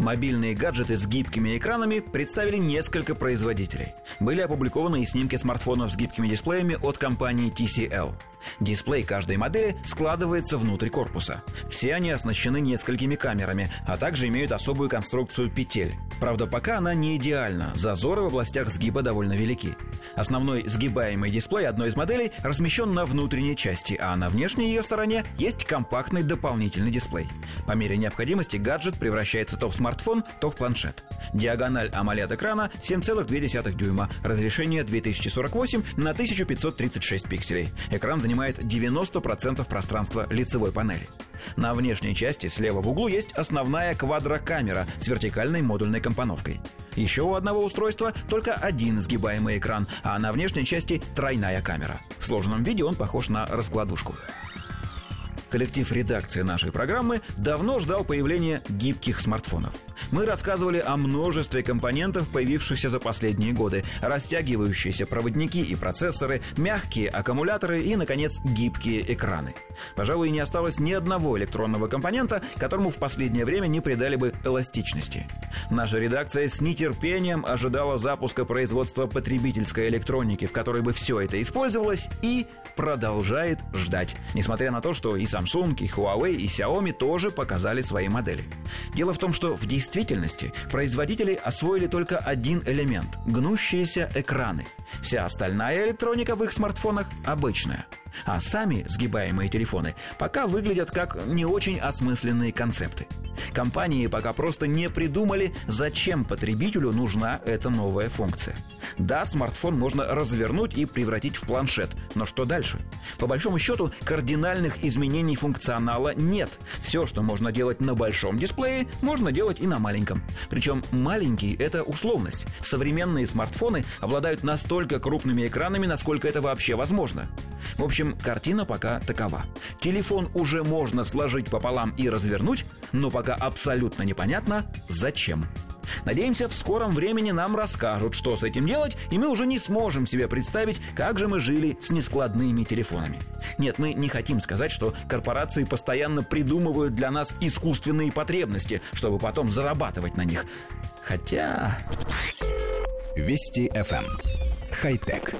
Мобильные гаджеты с гибкими экранами представили несколько производителей. Были опубликованы и снимки смартфонов с гибкими дисплеями от компании TCL. Дисплей каждой модели складывается внутрь корпуса. Все они оснащены несколькими камерами, а также имеют особую конструкцию петель. Правда, пока она не идеальна, зазоры в областях сгиба довольно велики. Основной сгибаемый дисплей одной из моделей размещен на внутренней части, а на внешней ее стороне есть компактный дополнительный дисплей. По мере необходимости гаджет превращается то в смартфон, то в планшет. Диагональ AMOLED-экрана 7,2 дюйма, разрешение 2048 на 1536 пикселей. Экран занимает 90% пространства лицевой панели. На внешней части слева в углу есть основная квадрокамера с вертикальной модульной компоновкой. Еще у одного устройства только один сгибаемый экран, а на внешней части тройная камера. В сложенном виде он похож на раскладушку. Коллектив редакции нашей программы давно ждал появления гибких смартфонов – мы рассказывали о множестве компонентов, появившихся за последние годы. Растягивающиеся проводники и процессоры, мягкие аккумуляторы и, наконец, гибкие экраны. Пожалуй, не осталось ни одного электронного компонента, которому в последнее время не придали бы эластичности. Наша редакция с нетерпением ожидала запуска производства потребительской электроники, в которой бы все это использовалось, и продолжает ждать. Несмотря на то, что и Samsung, и Huawei, и Xiaomi тоже показали свои модели. Дело в том, что в действительности производители освоили только один элемент – гнущиеся экраны. Вся остальная электроника в их смартфонах обычная. А сами сгибаемые телефоны пока выглядят как не очень осмысленные концепты. Компании пока просто не придумали, зачем потребителю нужна эта новая функция. Да, смартфон можно развернуть и превратить в планшет, но что дальше? По большому счету, кардинальных изменений функционала нет. Все, что можно делать на большом дисплее, можно делать и на маленьком. Причем маленький – это условность. Современные смартфоны обладают настолько крупными экранами, насколько это вообще возможно. В общем, картина пока такова. Телефон уже можно сложить пополам и развернуть, но пока абсолютно непонятно, зачем. Надеемся, в скором времени нам расскажут, что с этим делать, и мы уже не сможем себе представить, как же мы жили с нескладными телефонами. Нет, мы не хотим сказать, что корпорации постоянно придумывают для нас искусственные потребности, чтобы потом зарабатывать на них. Хотя... Вести FM. Эм. Хай-тек.